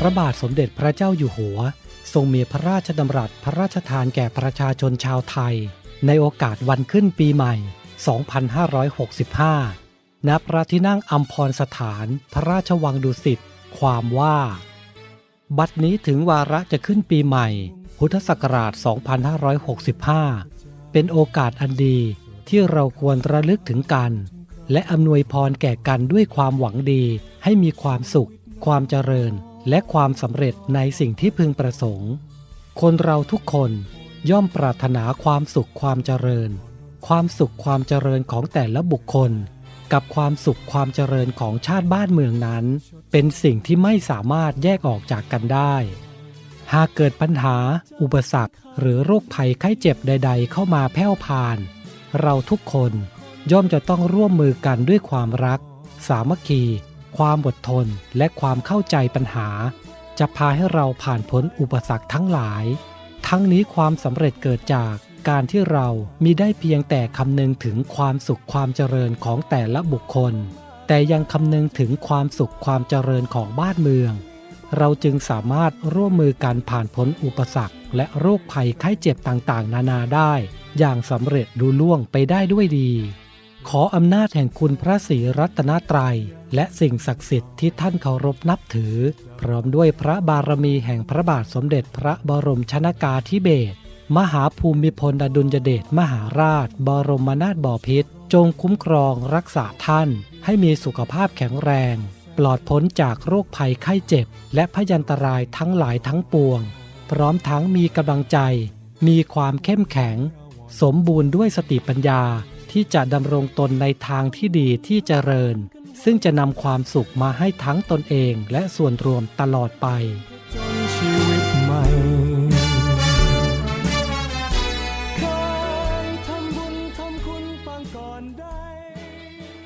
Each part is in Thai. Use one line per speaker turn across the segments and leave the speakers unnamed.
พระบาทสมเด็จพระเจ้าอยู่หัว ทรงมีพระราชดำรัสพระราชทานแก่ประชาชนชาวไทย ในโอกาสวันขึ้นปีใหม่ 2565 ณ พระที่นั่งอัมพรสถาน พระราชวังดุสิต ความว่า บัดนี้ถึงวาระจะขึ้นปีใหม่ พุทธศักราช 2565 เป็นโอกาสอันดีที่เราควรระลึกถึงกัน และอำนวยพรแก่กันด้วยความหวังดีให้มีความสุข ความเจริญ และความสำเร็จในสิ่งที่พึงประสงค์ คนเราทุกคนย่อมปรารถนาความสุขความเจริญ ความสุขความเจริญของแต่ละบุคคล กับความสุขความเจริญของชาติบ้านเมืองนั้น เป็นสิ่งที่ไม่สามารถแยกออกจากกันได้ หากเกิดปัญหา อุปสรรค หรือโรคภัยไข้เจ็บใด ๆ เข้ามาแผ่วพาน เราทุกคนย่อมจะต้องร่วมมือกันด้วยความรัก สามัคคี ความอดทนและความเข้าใจปัญหา จะพาให้เราผ่านพ้นอุปสรรคทั้งหลาย ทั้งนี้ความสำเร็จเกิดจากการที่เรามีได้เพียงแต่คำนึงถึงความสุขความเจริญของแต่ละบุคคล แต่ยังคำนึงถึงความสุขความเจริญของบ้านเมือง เราจึงสามารถร่วมมือกันผ่านพ้นอุปสรรค และโรคภัยไข้เจ็บต่างๆ นานาได้ อย่างสำเร็จดูล่วงไปได้ด้วยดี ขออำนาจแห่งคุณพระศรีรัตนตรัย และสิ่งศักดิ์สิทธิ์ที่ท่านเคารพนับถือ พร้อมด้วยพระบารมีแห่งพระบาทสมเด็จพระบรมชนากาธิเบศรมหาภูมิพลอดุลยเดชมหาราช บรมนาถบพิตรจงคุ้มครองรักษาท่าน ให้มีสุขภาพแข็งแรง ปลอดพ้นจากโรคภัยไข้เจ็บ และพยันตรายทั้งหลายทั้งปวง พร้อมทั้งมีกำลังใจ มีความเข้มแข็ง สมบูรณ์ด้วยสติปัญญาที่จะดำรงตนในทางที่ดีที่เจริญ ซึ่งจะนำความสุขมาให้ทั้งตนเองและส่วนรวมตลอดไป
ชีวิตใหม่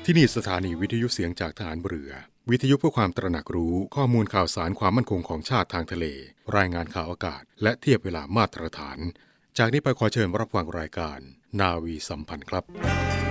ที่นี่
สถานีวิทยุเสียงจากทหารเรือ วิทยุเพื่อความตระหนักรู้ข้อมูลข่าวสารความมั่นคงของชาติทางทะเล รายงานข่าวอากาศ และเทียบเวลามาตรฐาน จากนี้ไปขอเชิญรับฟังรายการ นาวีสัมพันธ์ครับ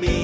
me.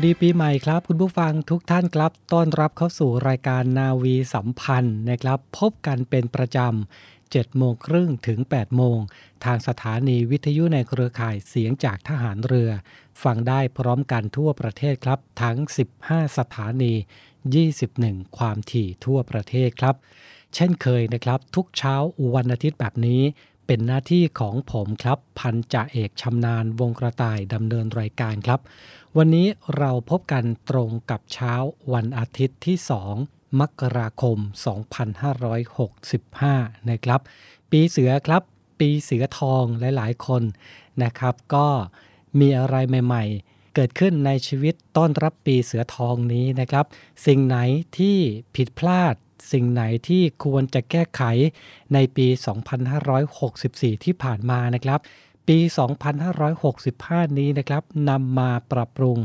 วัสดีปีใหม่
ครับ คุณผู้ฟังทุกท่านครับต้อนรับเข้าสู่รายการนาวีสัมพันธ์นะครับ พบกันเป็นประจำ7โมงครึ่งถึง 8 โมง ทางสถานีวิทยุในเครือข่ายเสียงจากทหารเรือ ฟังได้พร้อมกันทั่วประเทศครับ ทั้ง 15 สถานี 21 ความถี่ทั่วประเทศครับ เช่นเคยนะครับ ทุกเช้าวันอาทิตย์แบบนี้เป็นหน้าที่ของผมครับ พันจ่าเอกชำนาญวงกระต่ายดำเนินรายการครับ วันนี้เราพบกันตรงกับเช้าวันอาทิตย์ที่ 2 มกราคม 2565 นะครับ ปีเสือครับ ปีเสือทองหลายๆ คนนะครับ ก็มีอะไรใหม่ๆ เกิดขึ้นในชีวิตต้อนรับปีเสือทองนี้นะครับ สิ่งไหนที่ผิดพลาดสิ่งไหนที่ควรจะแก้ไขในปี 2564 ที่ผ่านมานะครับ ปี 2565 นี้นะครับนำมาปรับปรุง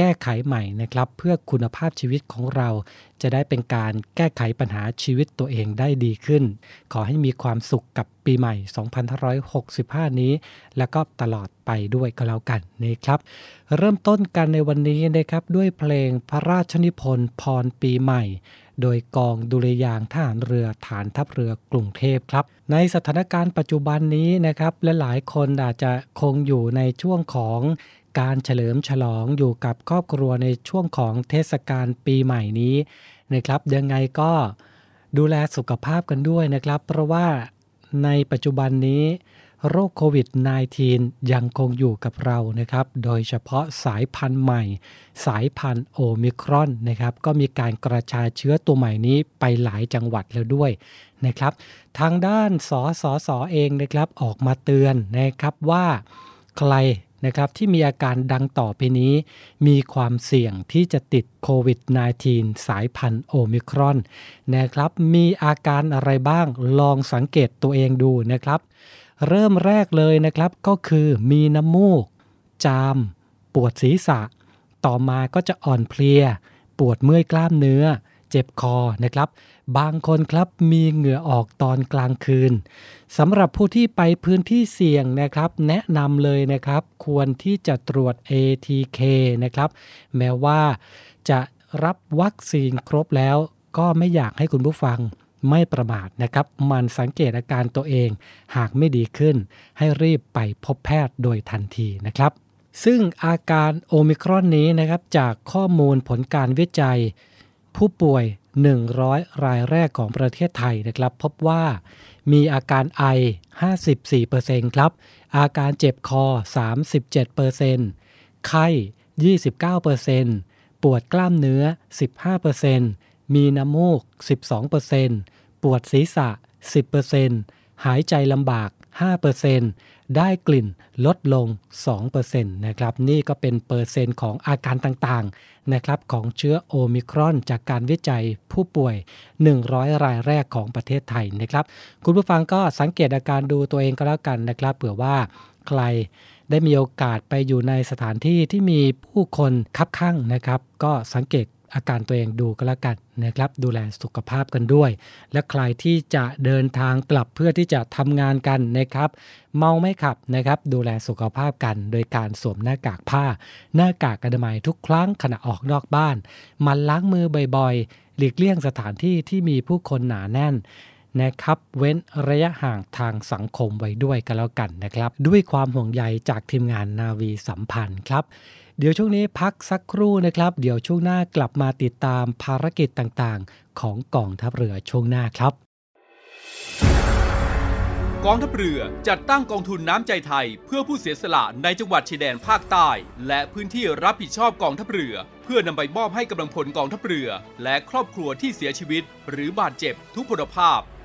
แก้ไขใหม่นะครับเพื่อคุณภาพชีวิตของเราจะได้เป็นการแก้ไขปัญหาชีวิตตัวเองได้ดีขึ้น ขอให้มีความสุขกับปีใหม่ 2565 นี้ แล้วก็ตลอดไปด้วยก็แล้วกันนะครับ เริ่มต้นกันในวันนี้นะครับด้วยเพลงพระราชนิพนธ์พรปีใหม่ โดยกองดุริยางทหารเรือฐานทัพเรือกรุงเทพครับ ในสถานการณ์ปัจจุบันนี้นะครับและหลายคนอาจจะคงอยู่ในช่วงของการเฉลิมฉลองอยู่กับครอบครัวในช่วงของเทศกาลปีใหม่นี้นะครับยังไงก็ดูแลสุขภาพกันด้วยนะครับ เพราะว่าในปัจจุบันนี้ โรคโควิด -19 ยังคงอยู่กับเรานะครับ โดยเฉพาะสายพันธุ์ใหม่ สายพันธุ์โอมิครอนนะครับ ก็มีการกระจายเชื้อตัวใหม่นี้ไปหลายจังหวัดแล้วด้วยนะครับ ทางด้านสสสเองนะครับออกมาเตือนนะครับว่าใครนะครับที่มีอาการดังต่อไปนี้ มีความเสี่ยงที่จะติดโควิด -19 สายพันธุ์โอมิครอนนะครับ มีอาการอะไรบ้างลองสังเกตตัวเองดูนะครับ เริ่มแรกเลยนะครับก็คือมีน้ำมูก จาม ปวดศีรษะ ต่อมาก็จะอ่อนเพลีย ปวดเมื่อยกล้ามเนื้อ เจ็บคอนะครับ บางคนครับมีเหงื่อออกตอนกลางคืนสำหรับผู้ที่ไปพื้นที่เสี่ยงนะครับ แนะนำเลยนะครับ ควรที่จะตรวจ ATK นะครับ แม้ว่าจะรับวัคซีนครบแล้วก็ไม่อยากให้คุณผู้ฟัง ไม่ประมาทนะครับ มันสังเกตอาการตัวเอง หากไม่ดีขึ้น ให้รีบไปพบแพทย์โดยทันทีนะครับ ซึ่งอาการโอมิครอนนี้นะครับ จากข้อมูลผลการวิจัย ผู้ป่วย 100 รายแรกของประเทศไทยนะครับ พบว่ามีอาการไอ 54%ครับ อาการเจ็บคอ 37%ไข้ 29%ปวดกล้ามเนื้อ 15% มีน้ำมูก 12%ปวดศีรษะ 10%หายใจลำบาก 5%ได้กลิ่นลดลง 2%นะครับ นี่ก็เป็นเปอร์เซ็นต์ของอาการต่างๆนะครับของเชื้อโอมิครอน จากการวิจัยผู้ป่วย 100 รายแรกของประเทศไทยนะครับ คุณผู้ฟังก็สังเกตอาการดูตัวเองก็แล้วกันนะครับเผื่อว่าใครได้มีโอกาสไปอยู่ในสถานที่ที่มีผู้คนคับข้างนะครับ ก็สังเกต อาการตัวเองดูก็แล้วกันนะครับดูแลสุขภาพกันด้วย และใครที่จะเดินทางกลับเพื่อที่จะทำงานกันนะครับ เมาไม่ขับนะครับ ดูแลสุขภาพกัน โดยการสวมหน้ากากผ้า หน้ากากอนามัยทุกครั้งขณะออกนอกบ้านมันล้างมือบ่อยๆ หลีกเลี่ยงสถานที่ที่มีผู้คนหนาแน่น นะครับ เว้นระยะห่างทางสังคมไว้ด้วยกันแล้วกันนะครับ ด้วยความห่วงใยจากทีมงานนาวีสัมพันธ์ครับ เดี๋ยวช่วงนี้พักสักครู่นะครับ เดี๋ยวช่วงหน้ากลับมาติดตามภารกิจต่างๆ ของกองทัพเรือช่วงหน้าครับ
กองทัพเรือจัดตั้งกองทุนน้ำใจไทย เพื่อผู้เสียสละในจังหวัดชายแดนภาคใต้ และพื้นที่รับผิดชอบกองทัพเรือ เพื่อนำไปมอบให้กำลังพลกองทัพเรือ และครอบครัวที่เสียชีวิต หรือบาดเจ็บทุกพลภาพ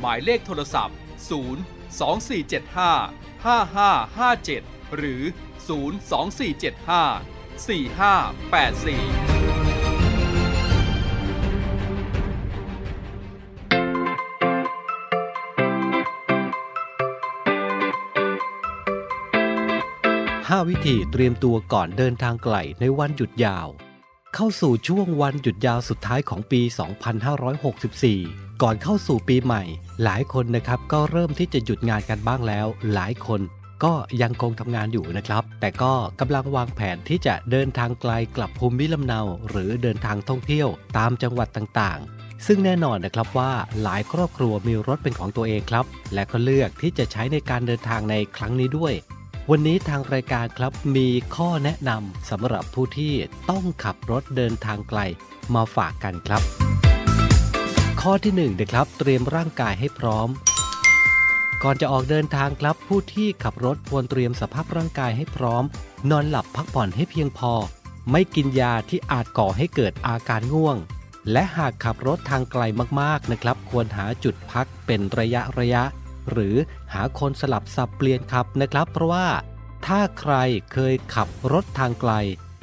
หมายเลขโทรศัพท์ 0 2475 5557 หรือ 02475 4584
5วิธีเตรียมตัวก่อนเดินทางไกลในวันหยุดยาว เข้าสู่ช่วงวันหยุดยาวสุดท้ายของปี 2564 ก่อนเข้าสู่ปีใหม่ หลายคนนะครับก็เริ่มที่จะหยุดงานกันบ้างแล้ว หลายคนก็ยังคงทำงานอยู่นะครับ แต่ก็กำลังวางแผนที่จะเดินทางไกลกลับภูมิลำเนา หรือเดินทางท่องเที่ยวตามจังหวัดต่างๆ ซึ่งแน่นอนนะครับว่าหลายครอบครัวมีรถเป็นของตัวเองครับ และก็เลือกที่จะใช้ในการเดินทางในครั้งนี้ด้วย วันนี้ทางรายการครับมีข้อแนะนำสำหรับผู้ที่ต้องขับรถเดินทางไกลมาฝากกันครับ ข้อที่1นึ่งนะครับ เตรียมร่างกายให้พร้อม ก่อนจะออกเดินทางครับ ผู้ที่ขับรถควรเตรียมสภาพร่างกายให้พร้อม นอนหลับพักผ่อนให้เพียงพอ ไม่กินยาที่อาจก่อให้เกิดอาการง่วง และหากขับรถทางไกลมากๆนะครับ ควรหาจุดพักเป็นระยะระยะ หรือหาคนสลับสับเปลี่ยนขับนะครับ เพราะว่าถ้าใครเคยขับรถทางไกล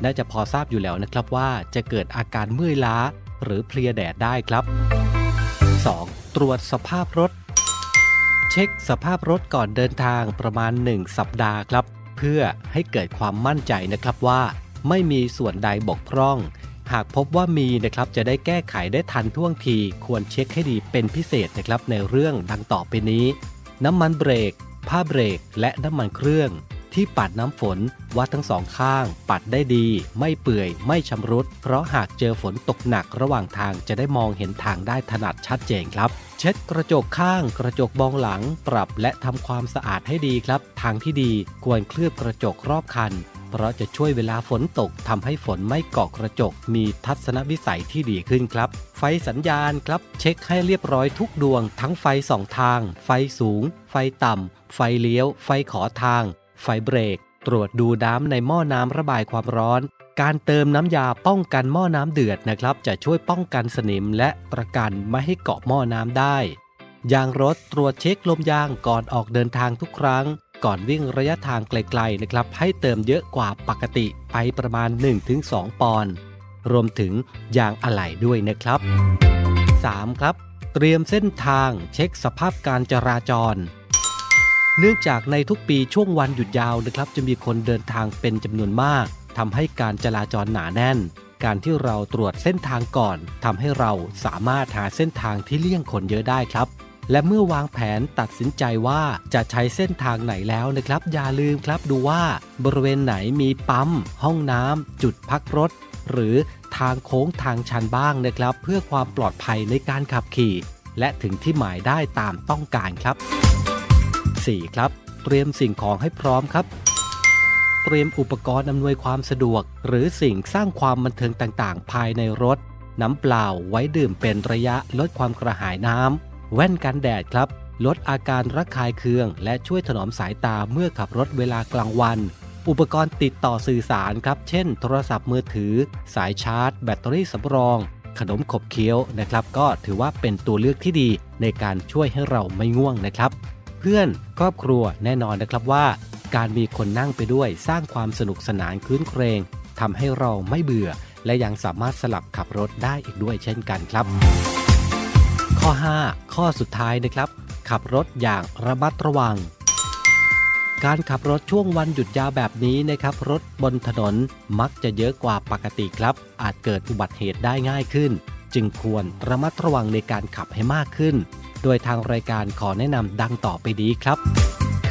น่าจะพอทราบอยู่แล้วนะครับว่าจะเกิดอาการเมื่อยล้า หรือเพลียแดดได้ครับ 2. ตรวจสภาพรถ เช็คสภาพรถก่อนเดินทางประมาณ 1 สัปดาห์ครับ เพื่อให้เกิดความมั่นใจนะครับว่า ไม่มีส่วนใดบกพร่องหากพบว่ามีนะครับจะได้แก้ไขได้ทันท่วงที ควรเช็คให้ดีเป็นพิเศษนะครับในเรื่องดังต่อไปนี้ น้ำมันเบรก ผ้าเบรก และน้ำมันเครื่อง ที่ปัดน้ำฝนวัดทั้งสองข้าง ปัดได้ดี ไม่เปื่อย ไม่ชำรุด เพราะหากเจอฝนตกหนักระหว่างทางจะได้มองเห็นทางได้ถนัดชัดเจนครับ เช็ดกระจกข้าง กระจกมองหลัง ปรับและทำความสะอาดให้ดีครับ ทางที่ดีควรเคลือบกระจกรอบคัน เพราะจะช่วยเวลาฝนตกทำให้ฝนไม่เกาะกระจก มีทัศนวิสัยที่ดีขึ้นครับ ไฟสัญญาณครับ เช็คให้เรียบร้อยทุกดวง ทั้งไฟสองทาง ไฟสูง ไฟต่ำ ไฟเลี้ยว ไฟขอทาง ไฟเบรก ตรวจดูน้ำในหม้อน้ำระบายความร้อน การเติมน้ำยาป้องกันหม้อน้ำเดือดนะครับ จะช่วยป้องกันสนิมและประกันไม่ให้เกาะหม้อน้ำได้ยางรถตรวจเช็คลมยางก่อนออกเดินทางทุกครั้ง ก่อนวิ่งระยะทางไกลๆนะครับให้เติมเยอะกว่าปกติไปประมาณ 1-2 ปอนด์รวมถึงยางอะไหล่ด้วยนะครับ 3. ครับ เตรียมเส้นทางเช็คสภาพการจราจร เนื่องจากในทุกปีช่วงวันหยุดยาวนะครับ จะมีคนเดินทางเป็นจำนวนมากทำให้การจราจรหนาแน่น การที่เราตรวจเส้นทางก่อนทำให้เราสามารถหาเส้นทางที่เลี่ยงคนเยอะได้ครับ และเมื่อวางแผนตัดสินใจว่าจะใช้เส้นทางไหนแล้วนะครับ อย่าลืมครับดูว่าบริเวณไหนมีปั๊ม ห้องน้ำจุดพักรถ หรือทางโค้งทางชันบ้างนะครับ เพื่อความปลอดภัยในการขับขี่ และถึงที่หมายได้ตามต้องการครับ 4. ครับ เตรียมสิ่งของให้พร้อมครับเตรียมอุปกรณ์อำนวยความสะดวก หรือสิ่งสร้างความบันเทิงต่างๆ ภายในรถ น้ำเปล่าไว้ดื่มเป็นระยะลดความกระหายน้ำ แว่นกันแดดครับ ลดอาการระคายเคือง และช่วยถนอมสายตาเมื่อขับรถเวลากลางวัน อุปกรณ์ติดต่อสื่อสารครับ เช่น โทรศัพท์มือถือ สายชาร์จ แบตเตอรี่สำรอง ขนมขบเคี้ยวนะครับ ก็ถือว่าเป็นตัวเลือกที่ดีในการช่วยให้เราไม่ง่วงนะครับ เพื่อนครอบครัวแน่นอนนะครับว่า การมีคนนั่งไปด้วยสร้างความสนุกสนานคลื้นเครงทำให้เราไม่เบื่อ และยังสามารถสลับขับรถได้อีกด้วยเช่นกันครับ ข้อ 5 ข้อสุดท้ายนะครับ ขับรถอย่างระมัดระวัง การขับรถช่วงวันหยุดยาวแบบนี้นะครับ รถบนถนนมักจะเยอะกว่าปกติครับ อาจเกิดอุบัติเหตุได้ง่ายขึ้น จึงควรระมัดระวังในการขับให้มากขึ้น โดยทางรายการขอแนะนำดังต่อไปดีครับ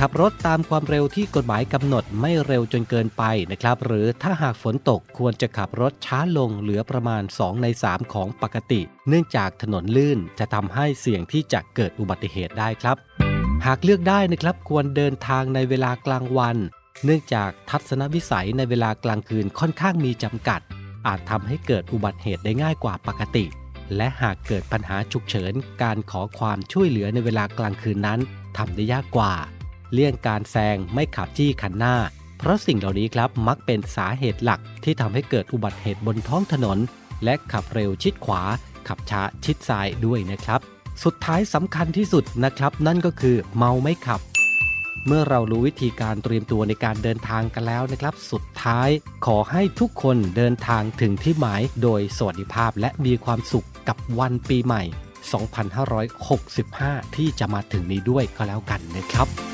ขับรถตามความเร็วที่กฎหมายกำหนดไม่เร็วจนเกินไปนะครับ หรือถ้าหากฝนตกควรจะขับรถช้าลงเหลือประมาณ 2 ใน 3 ของปกติ เนื่องจากถนนลื่นจะทำให้เสี่ยงที่จะเกิดอุบัติเหตุได้ครับ หากเลือกได้นะครับควรเดินทางในเวลากลางวัน เนื่องจากทัศนวิสัยในเวลากลางคืนค่อนข้างมีจำกัด อาจทำให้เกิดอุบัติเหตุได้ง่ายกว่าปกติและหากเกิดปัญหาฉุกเฉิน การขอความช่วยเหลือในเวลากลางคืนนั้นทำได้ยากกว่า เลี่ยงการแซงไม่ขับจี้คันหน้า เพราะสิ่งเหล่านี้ครับมักเป็นสาเหตุหลักที่ทำให้เกิดอุบัติเหตุบนท้องถนน และขับเร็วชิดขวา ขับช้าชิดซ้ายด้วยนะครับ สุดท้ายสำคัญที่สุดนะครับ นั่นก็คือเมาไม่ขับเมื่อเรารู้วิธีการเตรียมตัวในการเดินทางกันแล้วนะครับ สุดท้าย ขอให้ทุกคนเดินทางถึงที่หมายโดยสวัสดิภาพและมีความสุขกับวันปีใหม่ 2565 ที่จะมาถึงนี้ด้วยก็แล้วกันนะครับ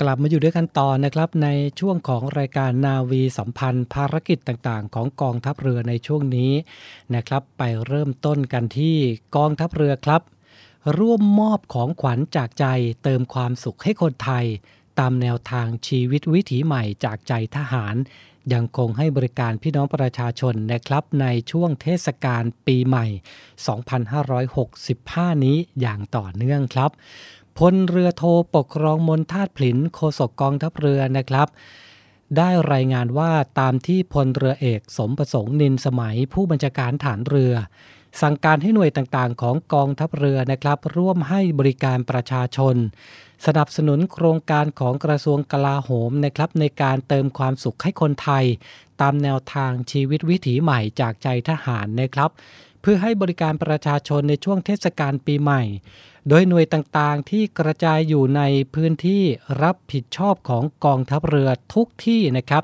กลับมาอยู่ด้วยกันต่อนะครับ ในช่วงของรายการนาวีสัมพันธ์ ภารกิจต่างๆ ของกองทัพเรือในช่วงนี้นะครับ ไปเริ่มต้นกันที่กองทัพเรือครับ ร่วมมอบของขวัญจากใจเติมความสุขให้คนไทย ตามแนวทางชีวิตวิถีใหม่จากใจทหาร ยังคงให้บริการพี่น้องประชาชนนะครับ ในช่วงเทศกาลปีใหม่ 2565 นี้อย่างต่อเนื่องครับ พลเรือโทปกครองมนทาตผลินโฆษกกองทัพเรือนะครับ ได้รายงานว่าตามที่พลเรือเอกสมประสงค์นินสมัยผู้บัญชาการฐานเรือ สั่งการให้หน่วยต่างๆ ของกองทัพเรือนะครับ ร่วมให้บริการประชาชน สนับสนุนโครงการของกระทรวงกลาโหมนะครับ ในการเติมความสุขให้คนไทย ตามแนวทางชีวิตวิถีใหม่จากใจทหารนะครับ เพื่อให้บริการประชาชนในช่วงเทศกาลปีใหม่ โดยหน่วยต่างๆที่กระจายอยู่ในพื้นที่รับผิดชอบของกองทัพเรือทุกที่นะครับ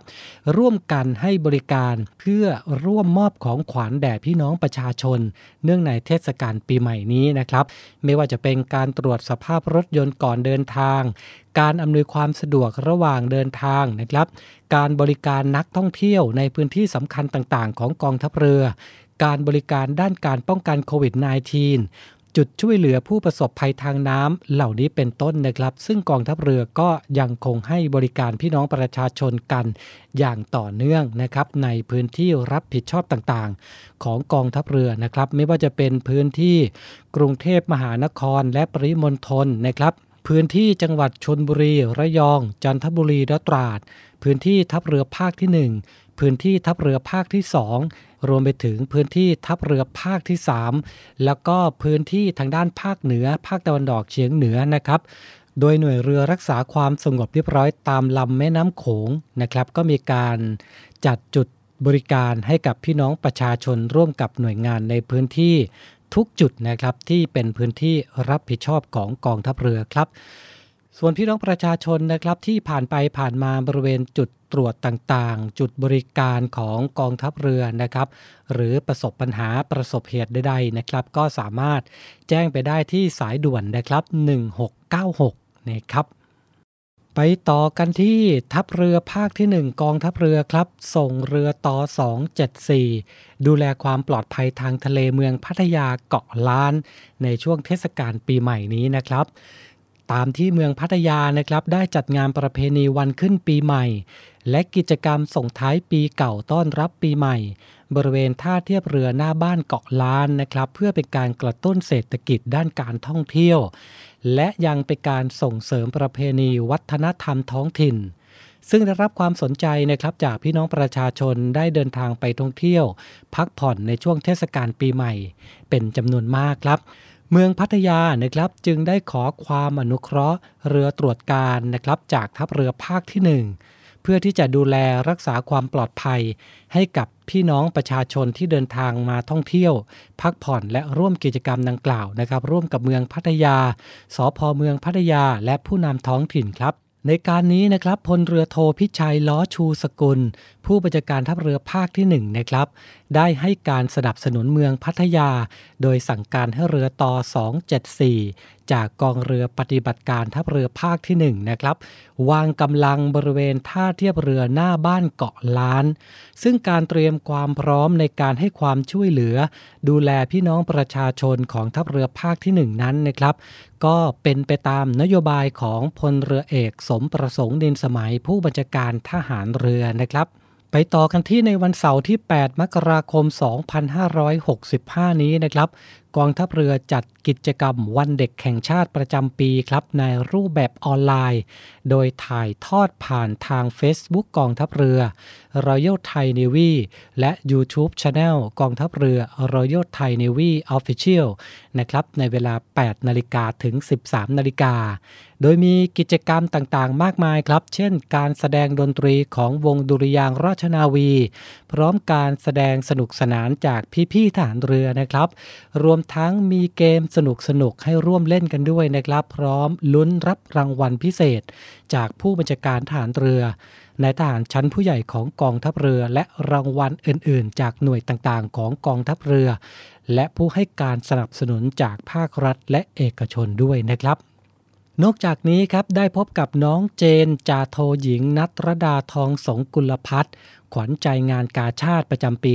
ร่วมกันให้บริการเพื่อร่วมมอบของขวัญแด่พี่น้องประชาชน เนื่องในเทศกาลปีใหม่นี้นะครับ ไม่ว่าจะเป็นการตรวจสภาพรถยนต์ก่อนเดินทาง การอำนวยความสะดวกระหว่างเดินทางนะครับ การบริการนักท่องเที่ยวในพื้นที่สำคัญต่างๆ ของกองทัพเรือการบริการด้านการป้องกันโควิด -19 จุดช่วยเหลือผู้ประสบภัยทางน้ำเหล่านี้เป็นต้นนะครับ ซึ่งกองทัพเรือก็ยังคงให้บริการพี่น้องประชาชนกันอย่างต่อเนื่องนะครับในพื้นที่รับผิดชอบต่างๆ ของกองทัพเรือนะครับ ไม่ว่าจะเป็นพื้นที่กรุงเทพมหานครและปริมณฑลนะครับพื้นที่จังหวัดชนบุรี ระยอง จันทบุรีและตราด พื้นที่ทัพเรือภาคที่ 1 พื้นที่ทัพเรือภาคที่ 2รวมไปถึงพื้นที่ทัพเรือภาคที่ 3 แล้วก็พื้นที่ทางด้านภาคเหนือ ภาคตะวันออกเฉียงเหนือนะครับโดยหน่วยเรือรักษาความสงบเรียบร้อยตามลำแม่น้ำโขงนะครับ ก็มีการจัดจุดบริการให้กับพี่น้องประชาชนร่วมกับหน่วยงานในพื้นที่ทุกจุดนะครับที่เป็นพื้นที่รับผิดชอบของกองทัพเรือครับ ส่วนพี่น้องประชาชนนะครับที่ผ่านไปผ่านมาบริเวณจุดตรวจต่างๆ จุดบริการของกองทัพเรือนะครับ หรือประสบปัญหาประสบเหตุใดๆนะครับ ก็สามารถแจ้งไปได้ที่สายด่วนนะครับ 1696 นะครับ ไปต่อกันที่ทัพเรือภาคที่ 1 กองทัพเรือครับ ส่งเรือต่อ 274 ดูแลความปลอดภัยทางทะเลเมืองพัทยาเกาะล้าน ในช่วงเทศกาลปีใหม่นี้นะครับ ตามที่เมืองพัทยานะครับได้จัดงานประเพณีวันขึ้นปีใหม่ และกิจกรรมส่งท้ายปีเก่าต้อนรับปีใหม่ บริเวณท่าเทียบเรือหน้าบ้านเกาะล้านนะครับ เพื่อเป็นการกระตุ้นเศรษฐกิจด้านการท่องเที่ยว และยังเป็นการส่งเสริมประเพณีวัฒนธรรมท้องถิ่นซึ่งได้รับความสนใจนะครับจากพี่น้องประชาชนได้เดินทางไปท่องเที่ยว พักผ่อนในช่วงเทศกาลปีใหม่ เป็นจำนวนมากครับ เมืองพัทยานะครับจึงได้ขอความอนุเคราะห์ เรือตรวจการนะครับจากทัพเรือภาคที่ 1 เพื่อที่จะดูแลรักษาความปลอดภัย ให้กับพี่น้องประชาชนที่เดินทางมาท่องเที่ยว พักผ่อนและร่วมกิจกรรมดังกล่าวนะครับ ร่วมกับเมืองพัทยา สพเมืองพัทยาและผู้นำท้องถิ่นครับในการนี้นะครับพลเรือโทพิชัยล้อชูสกุล ผู้บัญชาการทัพเรือภาคที่1นะครับได้ให้การสนับสนุนเมืองพัทยา โดยสั่งการให้เรือต่อ 274 จากกองเรือปฏิบัติการทัพเรือภาคที่1นะครับวางกำลังบริเวณท่าเทียบเรือหน้าบ้านเกาะล้าน ซึ่งการเตรียมความพร้อมในการให้ความช่วยเหลือ ดูแลพี่น้องประชาชนของทัพเรือภาคที่ 1 นั้นนะครับก็เป็นไปตามนโยบายของพลเรือเอกสมประสงค์ดินสมัยผู้บัญชาการทหารเรือนะครับ ไปต่อกันที่ในวันเสาร์ที่ 8 มกราคม 2565 นี้นะครับ กองทัพเรือจัดกิจกรรมวันเด็กแห่งชาติประจำปีครับ ในรูปแบบออนไลน์ โดยถ่ายทอดผ่านทาง Facebook กองทัพเรือ Royal Thai Navy และ YouTube Channel กองทัพเรือ Royal Thai Navy Official นะครับ ในเวลา 8 นาฬิกาถึง 13 นาฬิกา โดยมีกิจกรรมต่างๆ มากมายครับ เช่น การแสดงดนตรีของวงดุริยางราชนาวี พร้อมการแสดงสนุกสนานจากพี่ๆทหารเรือนะครับ รวมทั้งมีเกมสนุกๆให้ร่วมเล่นกันด้วยนะครับ พร้อมลุ้นรับรางวัลพิเศษ จากผู้บัญชาการทหารเรือในทหารชั้นผู้ใหญ่ของกองทัพเรือ และรางวัลอื่น ๆ จากหน่วยต่างๆ ของกองทัพเรือ และผู้ให้การสนับสนุนจากภาครัฐและเอกชนด้วยนะครับ นอกจากนี้ครับได้พบกับน้องเจนจาโทหญิงนัทรดาทองสงกุลพัฒน์ ขวัญใจงานกาชาติประจำปี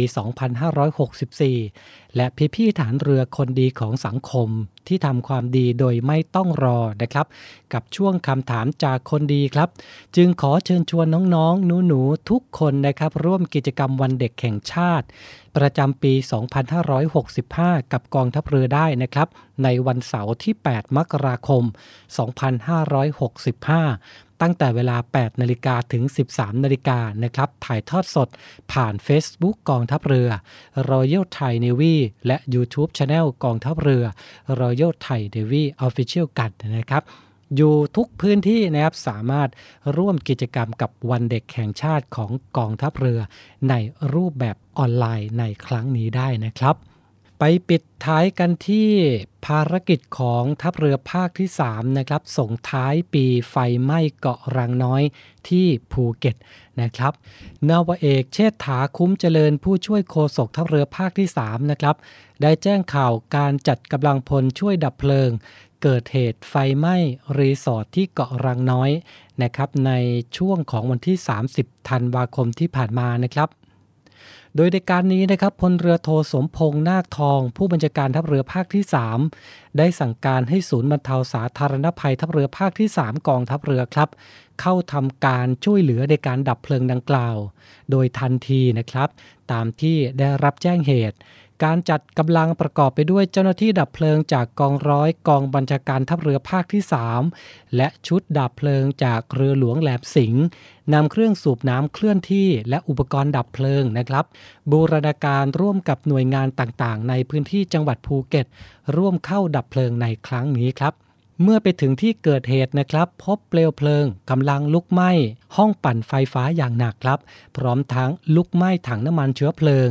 2564 และพี่ๆฐานเรือคนดีของสังคมที่ทำความดีโดยไม่ต้องรอนะครับ กับช่วงคำถามจากคนดีครับ จึงขอเชิญชวนน้องๆ หนูๆ ทุกคนนะครับ ร่วมกิจกรรมวันเด็กแห่งชาติ ประจำปี 2565 กับกองทัพเรือได้นะครับ ในวันเสาร์ที่ 8 มกราคม 2565 ตั้งแต่เวลา 8 นาฬิกาถึง 13 นาฬิกานะครับ ถ่ายทอดสดผ่าน Facebook กองทัพเรือ Royal Thai Navy และ YouTube Channel กองทัพเรือ Royal Thai Navy Official กันนะครับอยู่ทุกพื้นที่นะครับสามารถร่วมกิจกรรมกับวันเด็กแห่งชาติของกองทัพเรือ ในรูปแบบออนไลน์ในครั้งนี้ได้นะครับ ไปปิดท้ายกันที่ภารกิจของทัพเรือภาคที่ 3 นะครับ ส่งท้ายปีไฟไหม้เกาะรังน้อยที่ภูเก็ตนะครับนาวเอกเชษฐาคุ้มเจริญผู้ช่วยโฆษกทัพเรือภาคที่ 3 นะครับ ได้แจ้งข่าวการจัดกำลังพลช่วยดับเพลิง เกิดเหตุไฟไหม้รีสอร์ทที่เกาะรังน้อยนะครับในช่วงของวันที่ 30 ธันวาคมที่ผ่านมานะครับ โดยในการนี้นะครับพลเรือโทสมพงษ์นาคทอง ผู้บัญชาการทัพเรือภาคที่ 3 ได้สั่งการให้ศูนย์บรรเทาสาธารณภัยทัพเรือภาคที่ 3 กองทัพเรือครับ เข้าทำการช่วยเหลือในการดับเพลิงดังกล่าว โดยทันทีนะครับ ตามที่ได้รับแจ้งเหตุ การจัดกำลังประกอบไปด้วยเจ้าหน้าที่ดับเพลิงจากกองร้อยกองบัญชาการทัพเรือภาคที่ 3 และชุดดับเพลิงจากเรือหลวงแหลมสิงห์นำเครื่องสูบน้ำเคลื่อนที่และอุปกรณ์ดับเพลิงนะครับ บูรณาการร่วมกับหน่วยงานต่างๆ ในพื้นที่จังหวัดภูเก็ต ร่วมเข้าดับเพลิงในครั้งนี้ครับเมื่อไปถึงที่เกิดเหตุนะครับ พบเปลวเพลิงกำลังลุกไหม้ ห้องปั่นไฟฟ้าอย่างหนักครับ พร้อมทั้งลุกไหม้ถังน้ำมันเชื้อเพลิง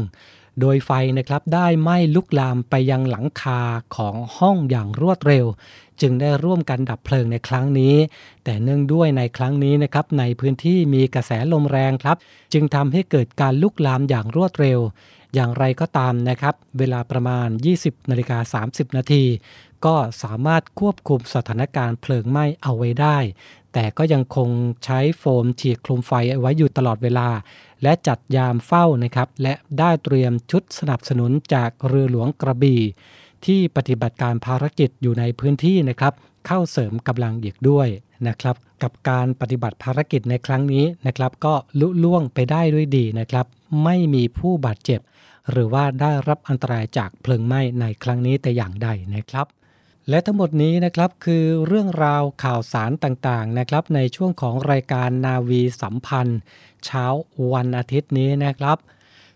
โดยไฟนะครับได้ไหม้ลุกลามไปยังหลังคาของห้องอย่างรวดเร็ว จึงได้ร่วมกันดับเพลิงในครั้งนี้ แต่เนื่องด้วยในครั้งนี้นะครับในพื้นที่มีกระแสลมแรงครับ จึงทำให้เกิดการลุกลามอย่างรวดเร็ว อย่างไรก็ตามนะครับ เวลาประมาณ 20นาฬิกา30 นาทีก็สามารถควบคุมสถานการณ์เพลิงไหม้เอาไว้ได้ แต่ก็ยังคงใช้โฟมฉีดคลุมไฟไว้อยู่ตลอดเวลา และจัดยามเฝ้านะครับ และได้เตรียมชุดสนับสนุนจากเรือหลวงกระบี่ที่ปฏิบัติการภารกิจอยู่ในพื้นที่นะครับ เข้าเสริมกำลังอีกด้วยนะครับ กับการปฏิบัติภารกิจในครั้งนี้นะครับ ก็ลุล่วงไปได้ด้วยดีนะครับ ไม่มีผู้บาดเจ็บ หรือว่าได้รับอันตรายจากเพลิงไหม้ในครั้งนี้แต่อย่างใดนะครับ และทั้งหมดนี้นะครับคือเรื่องราวข่าวสารต่างๆนะครับ ในช่วงของรายการนาวีสัมพันธ์ เช้าวันอาทิตย์นี้นะครับ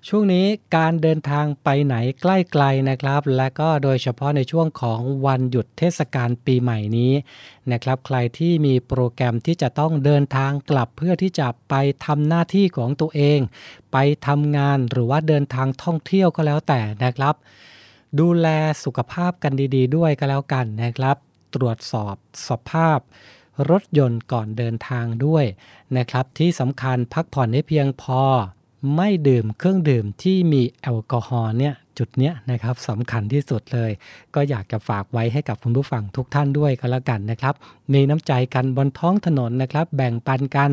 ช่วงนี้การเดินทางไปไหนใกล้ไกลนะครับ และก็โดยเฉพาะในช่วงของวันหยุดเทศกาลปีใหม่นี้นะครับ ใครที่มีโปรแกรมที่จะต้องเดินทางกลับเพื่อที่จะไปทำหน้าที่ของตัวเอง ไปทำงานหรือว่าเดินทางท่องเที่ยวก็แล้วแต่นะครับ ดูแลสุขภาพกันดี ๆ ด้วยก็แล้วกันนะครับ ตรวจสอบสภาพ รถยนต์ก่อนเดินทางด้วยนะครับ ที่สำคัญพักผ่อนให้เพียงพอ ไม่ดื่มเครื่องดื่มที่มีแอลกอฮอล์เนี่ย จุดเนี้ยนะครับสำคัญที่สุดเลย ก็อยากจะฝากไว้ให้กับคุณผู้ฟังทุกท่านด้วยก็แล้วกันนะครับ มีน้ำใจกันบนท้องถนนนะครับ แบ่งปันกัน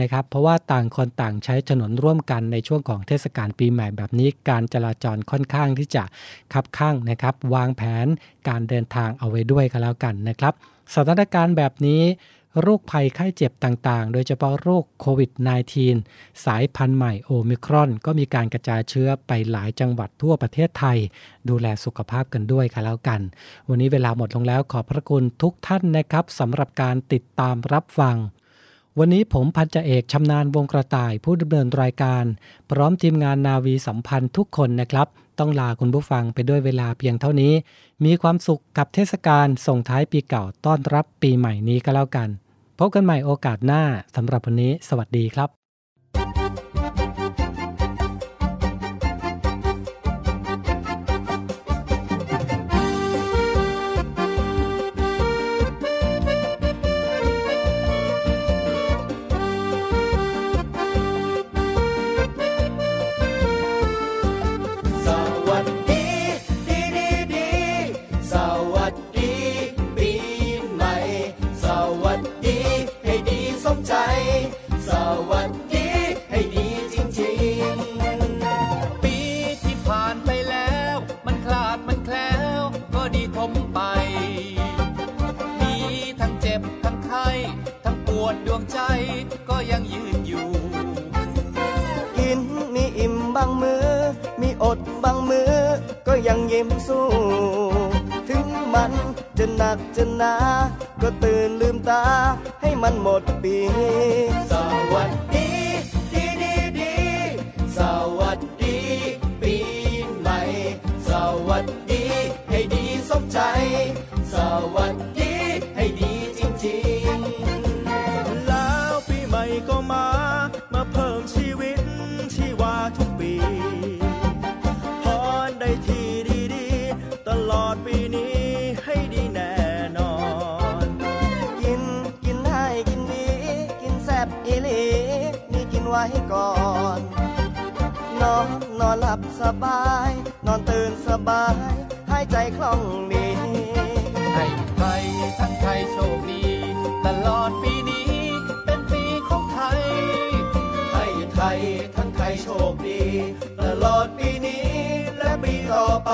นะครับ เพราะว่าต่างคนต่างใช้ถนนร่วมกันในช่วงของเทศกาลปีใหม่แบบนี้ การจราจรค่อนข้างที่จะคับข้างนะครับ วางแผนการเดินทางเอาไว้ด้วยก็แล้วกันนะครับ สถานการณ์แบบนี้ โรคภัยไข้เจ็บต่างๆ โดยเฉพาะโรคโควิด -19 สายพันธุ์ใหม่โอมิครอน ก็มีการกระจายเชื้อไปหลายจังหวัดทั่วประเทศไทย ดูแลสุขภาพกันด้วยค่ะแล้วกัน วันนี้เวลาหมดลงแล้วขอบพระคุณทุกท่านนะครับสำหรับการติดตามรับฟัง วันนี้ผมพันจ่าเอกชำนาญวงกระต่ายผู้ดำเนินรายการ พร้อมทีมงานนาวีสัมพันธ์ทุกคนนะครับ ต้องลาคุณผู้ฟังไปด้วยเวลาเพียงเท่านี้ มีความสุขกับเทศกาลส่งท้ายปีเก่าต้อนรับปีใหม่นี้ก็แล้วกัน พบกันใหม่โอกาสหน้าสำหรับวันนี้ สวัสดีครับ
ก็
ตื่นลืมตาให้มันหมดปี สวัสดีดี บาย นอนตื่นสบาย หายใจคล่องดี
ให้ไทยทั้งไทยโชคดี ตลอดปีนี้ เป็นปีของไทย
ให้ไทยทั้งไทยโชคดี ตลอดปีนี้และปีต่อไป